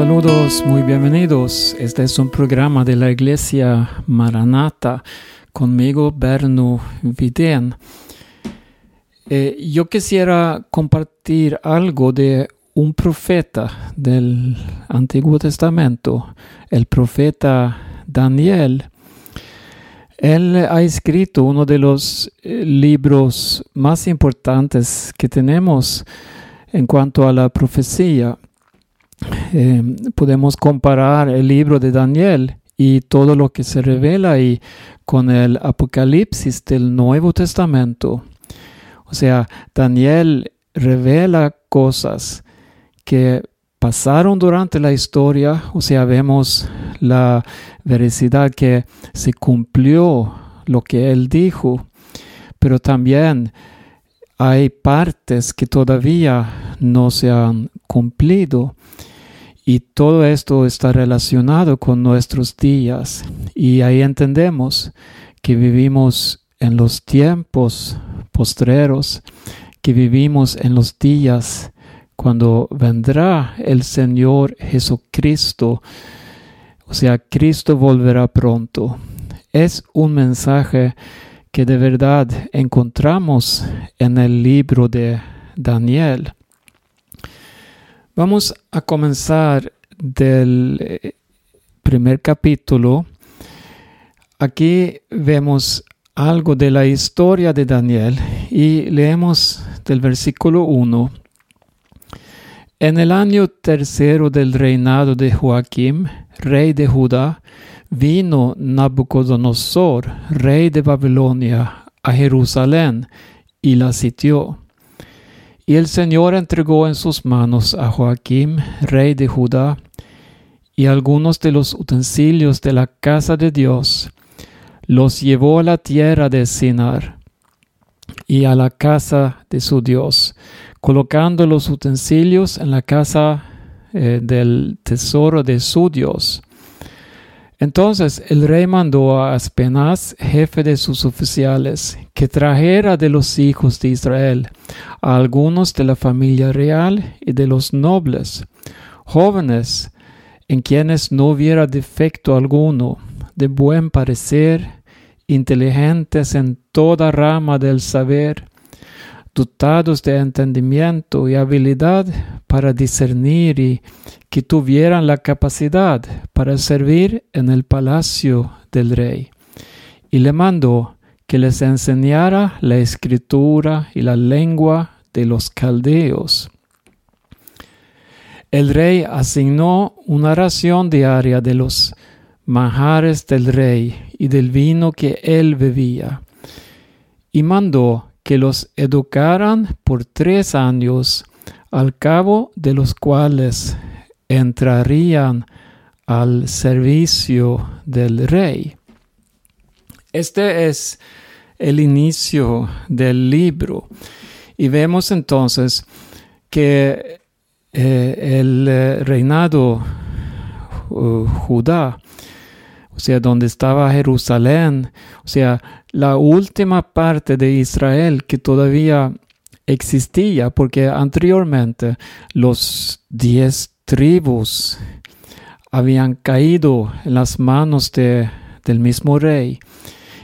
Saludos, muy bienvenidos. Este es un programa de la Iglesia Maranata conmigo, Berno Vidén. Eh, yo quisiera compartir algo de un profeta del Antiguo Testamento, el profeta Daniel. Él ha escrito uno de los eh, libros más importantes que tenemos en cuanto a la profecía. Eh, podemos comparar el libro de Daniel y todo lo que se revela ahí con el Apocalipsis del Nuevo Testamento. O sea, Daniel revela cosas que pasaron durante la historia, o sea, vemos la veracidad que se cumplió lo que él dijo, pero también hay partes que todavía no se han cumplido. Y todo esto está relacionado con nuestros días. Y ahí entendemos que vivimos en los tiempos postreros, que vivimos en los días cuando vendrá el Señor Jesucristo. O sea, Cristo volverá pronto. Es un mensaje que de verdad encontramos en el libro de Daniel. Vamos a comenzar del eh, primer capítulo. Aquí vemos algo de la historia de Daniel y leemos del versículo 1. En el año tercero del reinado de Joaquim, rey de Judá, vino Nabucodonosor, rey de Babilonia, a Jerusalén y la sitió. Y el Señor entregó en sus manos a Joaquim, rey de Judá, y algunos de los utensilios de la casa de Dios. Los llevó a la tierra de Sinar y a la casa de su Dios, colocando los utensilios en la casa eh, del tesoro de su Dios. Entonces el rey mandó a Aspenaz, jefe de sus oficiales, que trajera de los hijos de Israel a algunos de la familia real y de los nobles, jóvenes, en quienes no hubiera defecto alguno, de buen parecer, inteligentes en toda rama del saber, dotados de entendimiento y habilidad para discernir y que tuvieran la capacidad para servir en el palacio del rey. Y le mandó que les enseñara la escritura y la lengua de los caldeos. El rey asignó una ración diaria de los manjares del rey y del vino que él bebía, y mandó que los educaran por tres años, al cabo de los cuales entrarían al servicio del rey. Este es el inicio del libro y vemos entonces que eh, el eh, reinado uh, Judá, o sea, donde estaba Jerusalén, o sea, la última parte de Israel que todavía existía, porque anteriormente los diez tribus habían caído en las manos de, del mismo rey.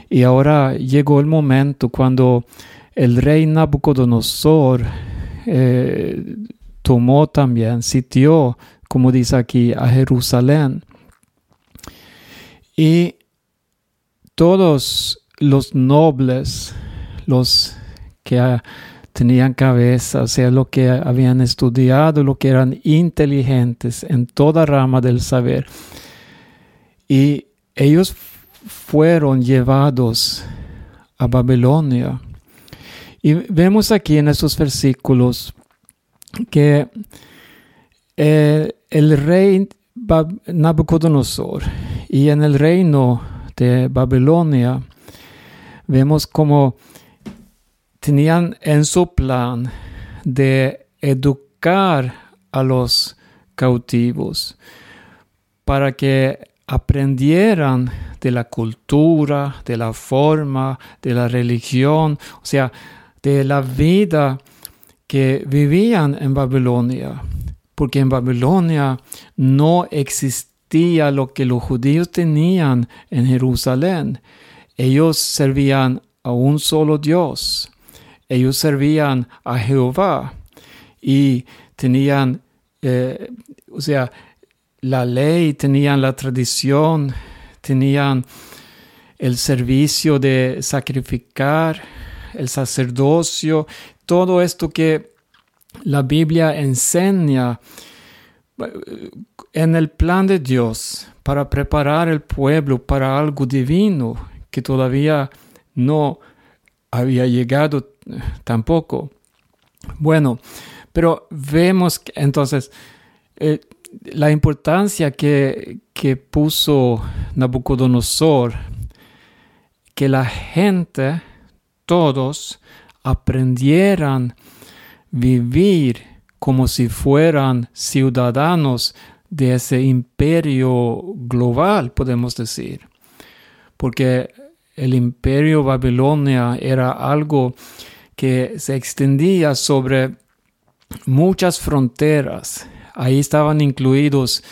Y ahora llegó el momento cuando el rey Nabucodonosor eh, tomó también, sitió, como dice aquí, a Jerusalén. Y todos los nobles, los que tenían cabeza, o sea, lo que habían estudiado, lo que eran inteligentes en toda rama del saber. Y ellos fueron llevados a Babilonia. Y vemos aquí en estos versículos que eh, el rey Nabucodonosor y en el reino de Babilonia vemos como tenían en su plan de educar a los cautivos para que aprendieran de la cultura, de la forma, de la religión, o sea, de la vida que vivían en Babilonia, porque en Babilonia no existía lo que los judíos tenían en Jerusalén. Ellos servían a un solo Dios. Ellos servían a Jehová y tenían, eh, o sea, la ley, tenían la tradición, tenían el servicio de sacrificar, el sacerdocio, todo esto que la Biblia enseña eh, en el plan de Dios para preparar el pueblo para algo divino que todavía no había llegado tampoco. Bueno, pero vemos entonces eh, la importancia que, que puso Nabucodonosor, que la gente, todos, aprendieran vivir como si fueran ciudadanos de ese imperio global, podemos decir. Porque el imperio Babilonia era algo que se extendía sobre muchas fronteras. Ahí estaban incluidos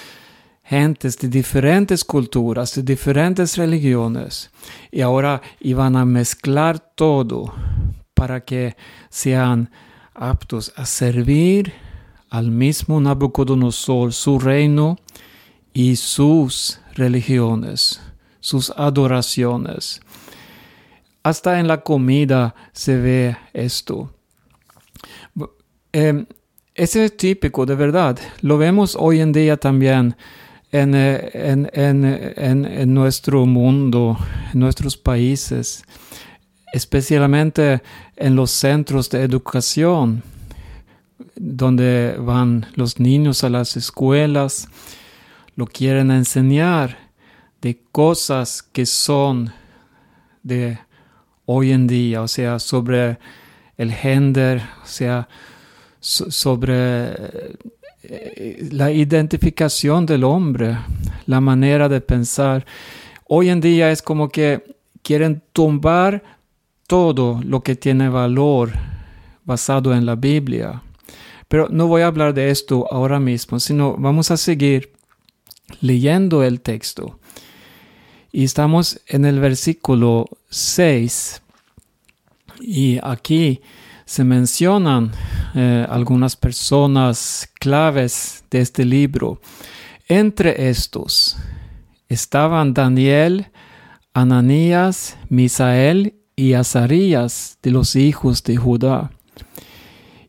gentes de diferentes culturas, de diferentes religiones, y ahora iban a mezclar todo para que sean aptos a servir al mismo Nabucodonosor, su reino y sus religiones, sus adoraciones. Hasta en la comida se ve esto. Eh, es típico, de verdad. Lo vemos hoy en día también en, eh, en, en, en nuestro mundo, en nuestros países especialmente en los centros de educación, donde van los niños a las escuelas, lo quieren enseñar de cosas que son de hoy en día, o sea, sobre el gender, o sea, sobre eh, la identificación del hombre, la manera de pensar. Hoy en día es como que quieren tumbar todo lo que tiene valor basado en la Biblia. Pero no voy a hablar de esto ahora mismo, sino vamos a seguir leyendo el texto. Y estamos en el versículo 6. Y aquí se mencionan eh, algunas personas claves de este libro. Entre estos estaban Daniel, Ananías, Misael y Azarías de los hijos de Judá.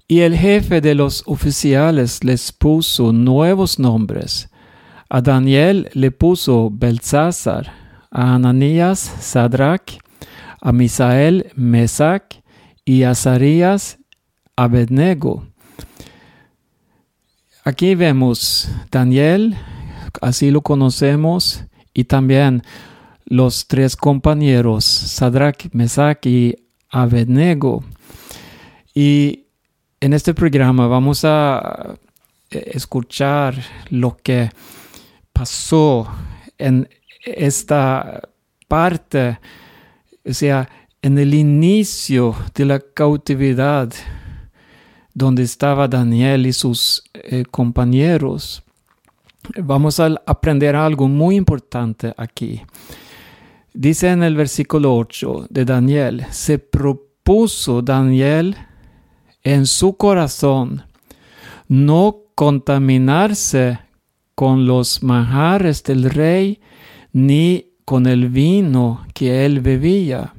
Y el jefe de los oficiales les puso nuevos nombres. A Daniel le puso Belsázar, a Ananías Sadrach, a Misael Mesac y a Azarías Abednego. Aquí vemos Daniel, así lo conocemos, y también los tres compañeros, Sadrach, Mesach y Abednego. Y en este programa vamos a eh, escuchar lo que pasó en esta parte, o sea, en el inicio de la cautividad donde estaba Daniel y sus eh, compañeros. Vamos a aprender algo muy importante aquí. Dice en el versículo 8 de Daniel, se propuso Daniel en su corazón no contaminarse con los manjares del rey ni con el vino que él bebía.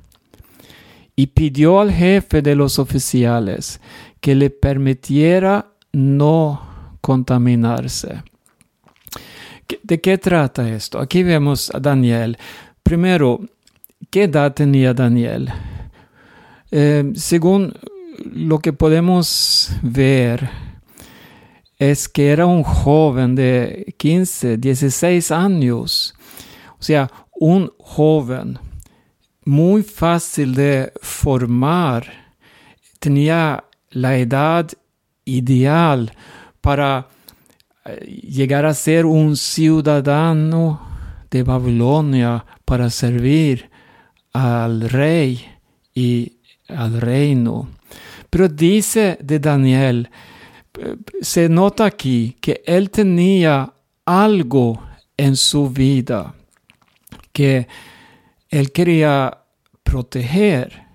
Y pidió al jefe de los oficiales que le permitiera no contaminarse. ¿De qué trata esto? Aquí vemos a Daniel Primero, ¿qué edad tenía Daniel? Eh, según lo que podemos ver, es que era un joven de 15, 16 años. O sea, un joven muy fácil de formar. Tenía la edad ideal para eh, llegar a ser un ciudadano de Babilonia para servir al rey y al reino. Pero dice de Daniel, se nota aquí que él tenía algo en su vida que él quería proteger,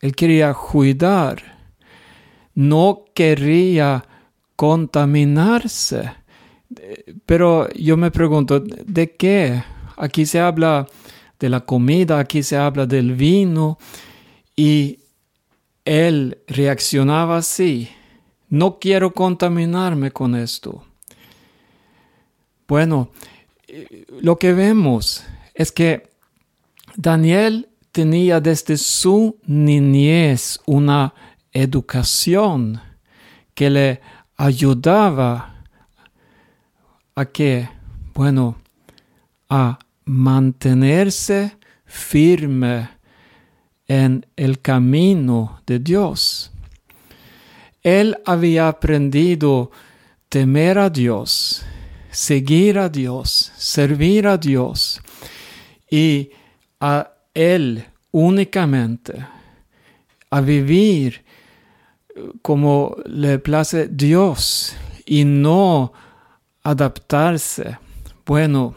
él quería cuidar, no quería contaminarse. Pero yo me pregunto, ¿de qué? Aquí se habla de la comida, aquí se habla del vino y él reaccionaba así. No quiero contaminarme con esto. Bueno, lo que vemos es que Daniel tenía desde su niñez una educación que le ayudaba a que, bueno, a mantenerse firme en el camino de Dios. Él había aprendido temer a Dios, seguir a Dios, servir a Dios y a Él únicamente, a vivir como le place Dios y no adaptarse. Bueno,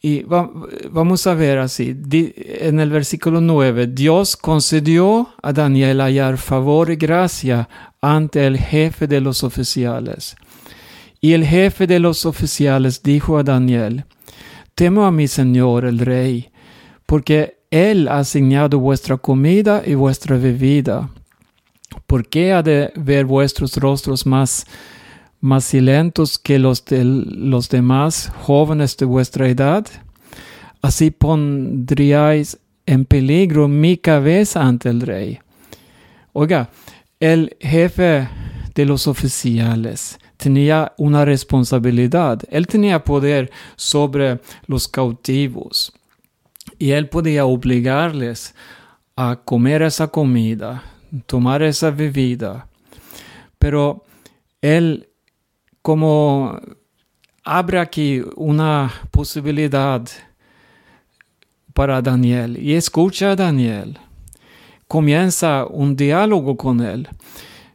y vamos a ver así, en el versículo 9, Dios concedió a Daniel hallar favor y gracia ante el jefe de los oficiales. Y el jefe de los oficiales dijo a Daniel, Temo a mi señor el rey, porque él ha asignado vuestra comida y vuestra bebida. ¿Por qué ha de ver vuestros rostros más, más silentos que los de los demás jóvenes de vuestra edad? Así pondríais en peligro mi cabeza ante el rey. Oiga, el jefe de los oficiales tenía una responsabilidad. Él tenía poder sobre los cautivos y él podía obligarles a comer esa comida, tomar esa bebida. Pero él como abre aquí una posibilidad para Daniel y escucha a Daniel. Comienza un diálogo con él.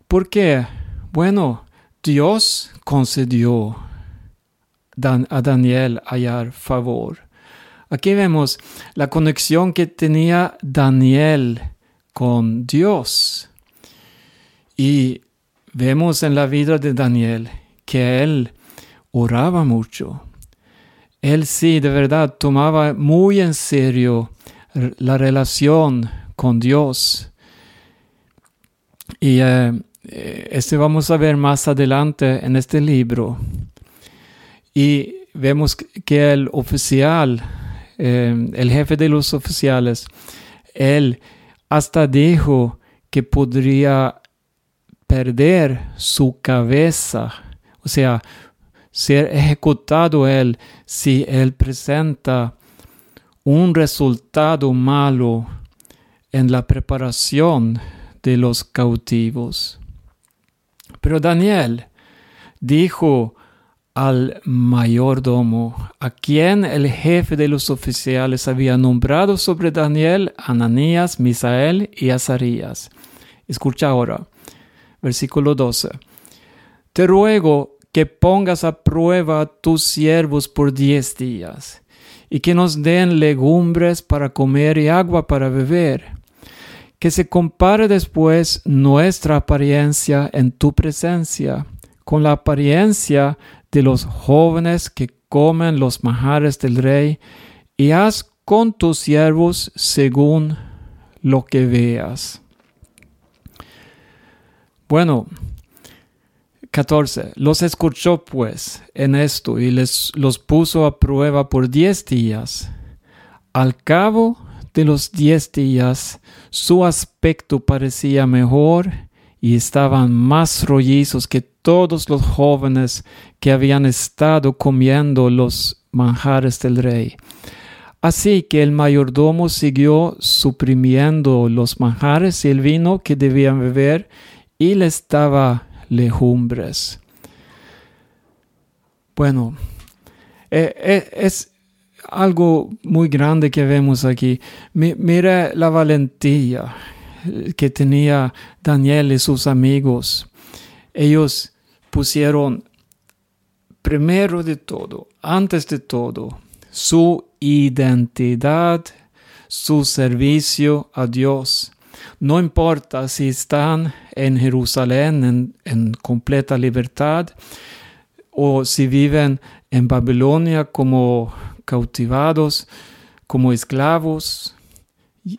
¿Por qué? Bueno, Dios concedió a Daniel hallar favor. Aquí vemos la conexión que tenía Daniel con Dios. Y vemos en la vida de Daniel que él oraba mucho. Él sí, de verdad, tomaba muy en serio la relación con Dios. Y eh, este vamos a ver más adelante en este libro. Y vemos que el oficial, eh, el jefe de los oficiales, él hasta dijo que podría perder su cabeza, o sea, ser ejecutado él si él presenta un resultado malo en la preparación de los cautivos. Pero Daniel dijo al mayordomo, a quien el jefe de los oficiales había nombrado sobre Daniel, Ananías, Misael y Azarías. Escucha ahora, versículo 12. Te ruego que pongas a prueba a tus siervos por diez días, y que nos den legumbres para comer y agua para beber. Que se compare después nuestra apariencia en tu presencia con la apariencia de los jóvenes que comen los majares del rey, y haz con tus siervos según lo que veas. Bueno, 14. Los escuchó pues en esto y les los puso a prueba por diez días. Al cabo de los diez días, su aspecto parecía mejor y estaban más rollizos que todos los jóvenes que habían estado comiendo los manjares del rey. Así que el mayordomo siguió suprimiendo los manjares y el vino que debían beber y les daba legumbres. Bueno, eh, eh, es algo muy grande que vemos aquí. mira la valentía que tenía Daniel y sus amigos ellos pusieron primero de todo, antes de todo, su identidad, su servicio a Dios. No importa si están en Jerusalén en, en, completa libertad o si viven en Babilonia como cautivados, como esclavos,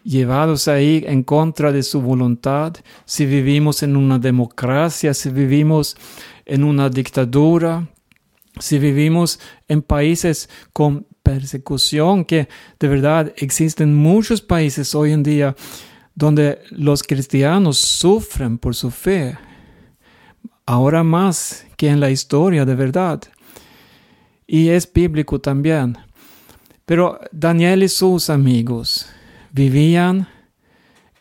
llevados ahí en contra de su voluntad, si vivimos en una democracia, si vivimos en una dictadura, si vivimos en países con persecución, que de verdad existen muchos países hoy en día donde los cristianos sufren por su fe, ahora más que en la historia de verdad. Y es bíblico también. Pero Daniel y sus amigos vivían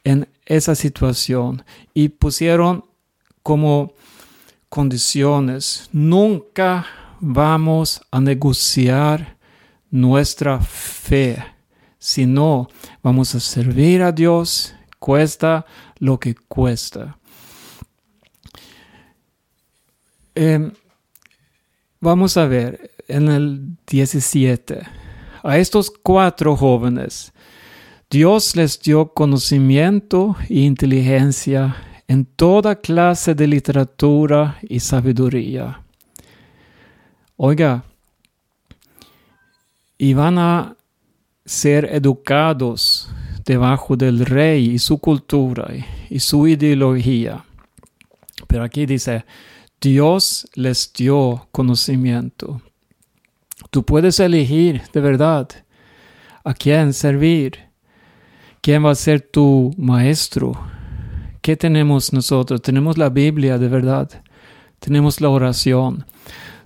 en esa situación y pusieron como condiciones, nunca vamos a negociar nuestra fe, sino vamos a servir a Dios, cuesta lo que cuesta. Eh, vamos a ver en el 17 a estos cuatro jóvenes. Dios les dio conocimiento e inteligencia en toda clase de literatura y sabiduría. Oiga, iban a ser educados debajo del rey y su cultura y su ideología. Pero aquí dice, Dios les dio conocimiento. Tú puedes elegir de verdad a quién servir, quién va a ser tu maestro. ¿Qué tenemos nosotros? Tenemos la Biblia de verdad, tenemos la oración,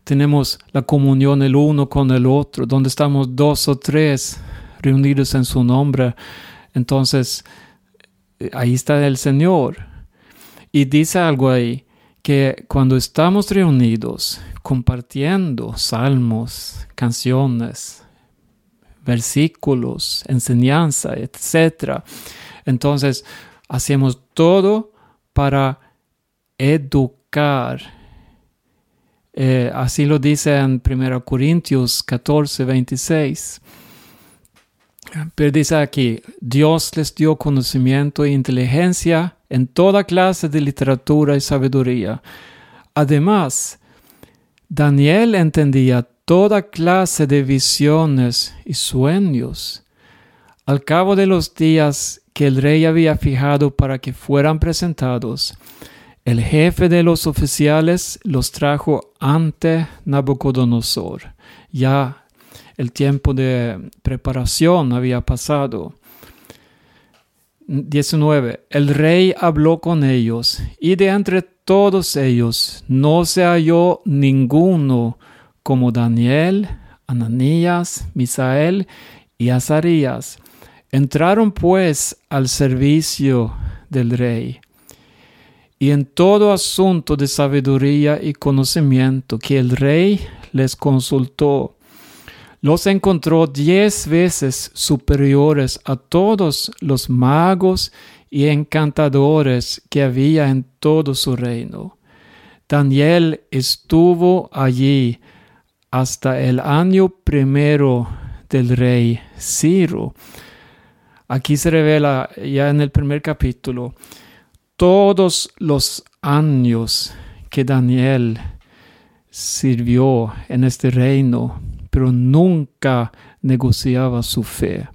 tenemos la comunión el uno con el otro, donde estamos dos o tres reunidos en su nombre. Entonces, eh, ahí está el Señor. Y dice algo ahí, que cuando estamos reunidos compartiendo salmos, canciones, versículos, enseñanza, etc., entonces hacemos todo para educar. Eh, así lo dice en 1 Corintios 14, 26. Pero dice aquí, Dios les dio conocimiento e inteligencia en toda clase de literatura y sabiduría. Además, Daniel entendía toda clase de visiones y sueños. Al cabo de los días que el rey había fijado para que fueran presentados, el jefe de los oficiales los trajo ante Nabucodonosor. Ya el tiempo de preparación había pasado. 19. El rey habló con ellos, y de entre todos ellos no se halló ninguno como Daniel, Ananías, Misael y Azarías. Entraron pues al servicio del rey. Y en todo asunto de sabiduría y conocimiento que el rey les consultó, los encontró diez veces superiores a todos los magos y encantadores que había en todo su reino. Daniel estuvo allí hasta el año primero del rey Ciro. Aquí se revela ya en el primer capítulo todos los años que Daniel sirvió en este reino pero nunca negociaba su fe.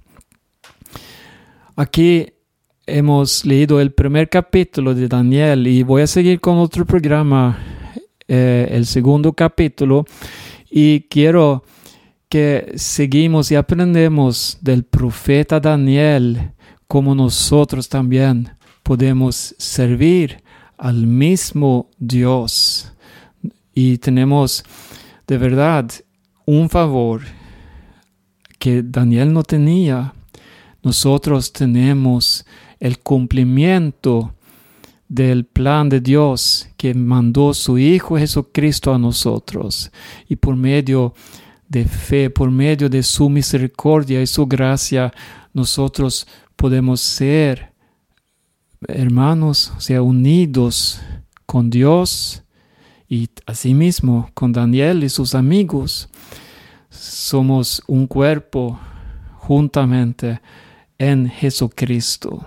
Aquí hemos leído el primer capítulo de Daniel y voy a seguir con otro programa, eh, el segundo capítulo, y quiero que seguimos y aprendemos del profeta Daniel como nosotros también podemos servir al mismo Dios. Y tenemos de verdad un favor que Daniel no tenía. Nosotros tenemos el cumplimiento del plan de Dios que mandó su Hijo Jesucristo a nosotros. Y por medio de fe, por medio de su misericordia y su gracia, nosotros podemos ser hermanos, o sea, unidos con Dios Y asimismo, con Daniel y sus amigos, somos un cuerpo juntamente en Jesucristo.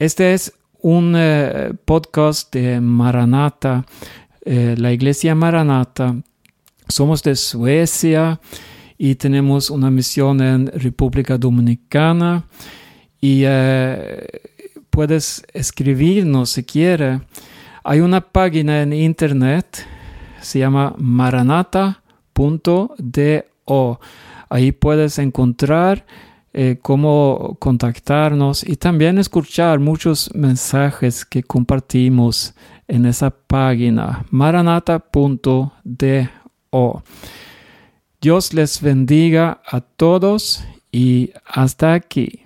Este es un eh, podcast de Maranata, eh, la iglesia Maranata. Somos de Suecia y tenemos una misión en República Dominicana y eh, puedes escribirnos si quieres. Hay una página en internet, se llama maranata.do. Ahí puedes encontrar eh, cómo contactarnos y también escuchar muchos mensajes que compartimos en esa página maranata.do. Dios les bendiga a todos y hasta aquí.